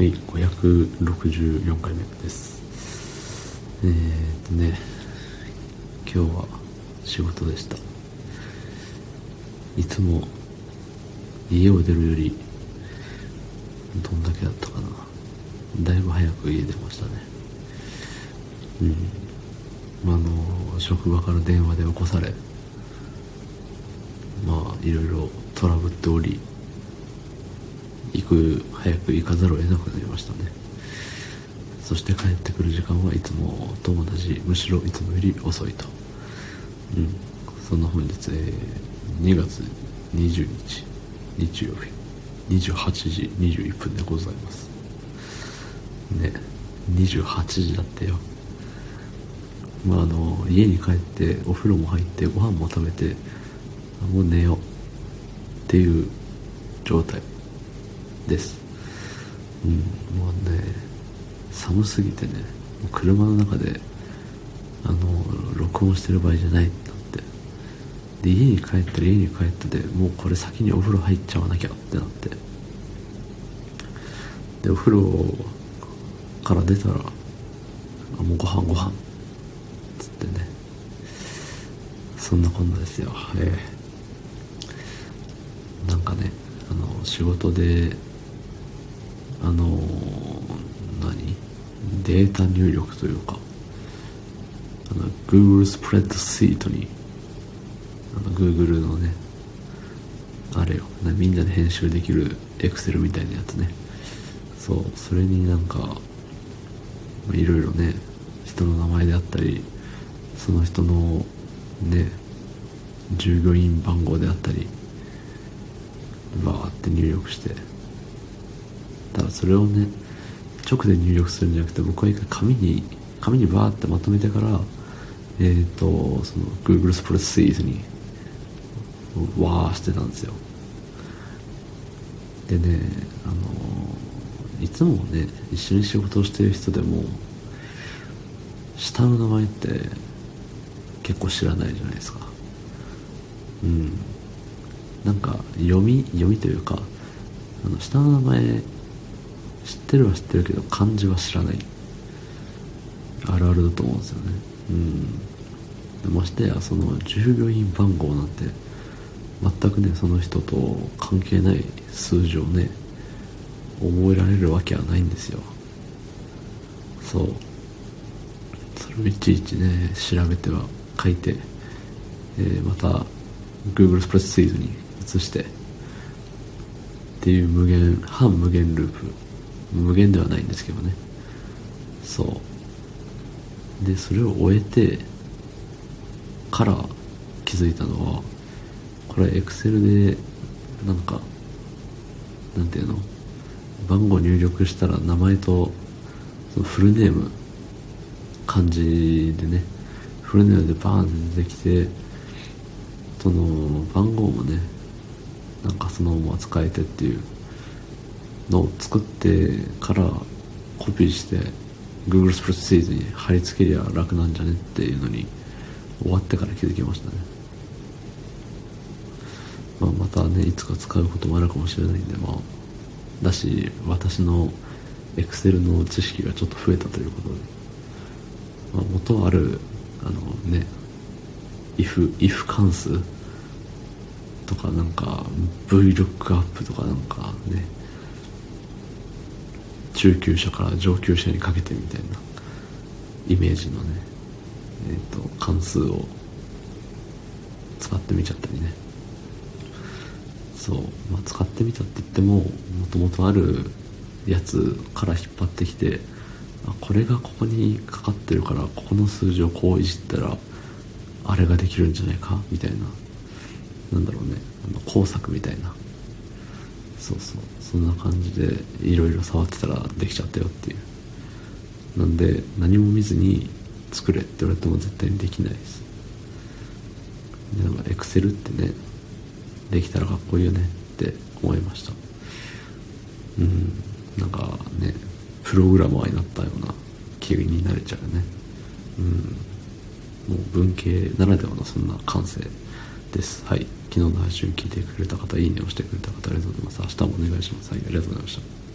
はい564回目です。えー、っとね今日は仕事でした。いつも家を出るよりどんだけだったかな。だいぶ早く家出ましたね。うん。あの職場から電話で起こされまあいろいろトラブっており行く早く行かざるを得なくなりましたね。そして帰ってくる時間はいつもと同じむしろいつもより遅いと。うん。そんな本日、えー、2月20日日曜日。28時21分でございます。ね28時だってよ。まああの家に帰ってお風呂も入ってご飯も食べてもう寝ようっていう状態。です。うんもうね寒すぎてね車の中であの録音してる場合じゃないってなって。で家に帰ったら家に帰ったでもうこれ先にお風呂入っちゃわなきゃってなって。でお風呂から出たらあもうご飯ご飯。つってね。そんなこんなですよ。ええ。なんかねあの仕事であのー何？データ入力というか。あの Google スプレッドシートにあの Google のねあれよ。みんなで編集できる Excel みたいなやつね。そう。それになんかいろいろね人の名前であったりその人のね従業員番号であったりバーって入力して。ただそれをね直で入力するんじゃなくて僕は一回紙に紙にバーってまとめてからえっ、ー、とその Google スプレッドシートにわーしてたんですよ。でねあのいつもね一緒に仕事をしてる人でも下の名前って結構知らないじゃないですか。うん。なんか読み読みというかあの下の名前知ってるは知ってるけど漢字は知らない。あるあるだと思うんですよね。うん。ましてやその従業員番号なんて全くねその人と関係ない数字をね覚えられるわけはないんですよ。そう。それをいちいちね調べては書いて、えー、また Google スプレッドシートに移してっていう無限半無限ループ。無限ではないんですけどね。そう。でそれを終えてから気づいたのはこれエクセルでなんかなんていうの？番号入力したら名前とそのフルネーム漢字でねフルネームでバーンって出てきてその番号もねなんかそのまま使えてっていうのを作ってからコピーして Google スプレッドシートに貼り付けりゃ楽なんじゃねっていうのに終わってから気づきましたね、まあ、またねいつか使うこともあるかもしれないんでまあだし私の Excel の知識がちょっと増えたということで、まあ、元あるあのね if, if 関数とかなんか VLOOKUP とかなんかね中級者から上級者にかけてみたいなイメージのねえっ、ー、と関数を使ってみちゃったりね。そう、まあ、使ってみたって言ってももともとあるやつから引っ張ってきてあこれがここにかかってるからここの数字をこういじったらあれができるんじゃないか？みたいななんだろうね工作みたいなそうそう。そんな感じでいろいろ触ってたらできちゃったよっていう。なんで何も見ずに作れって言われても絶対にできないです。でなんかエクセルってねできたらかっこいいよねって思いました。うん。なんかねプログラマーになったような気になれちゃうね。うん。もう文系ならではのそんな感性。です。はい。昨日の配信聞いてくれた方いいねをしてくれた方ありがとうございます。明日もお願いします。はい。ありがとうございました。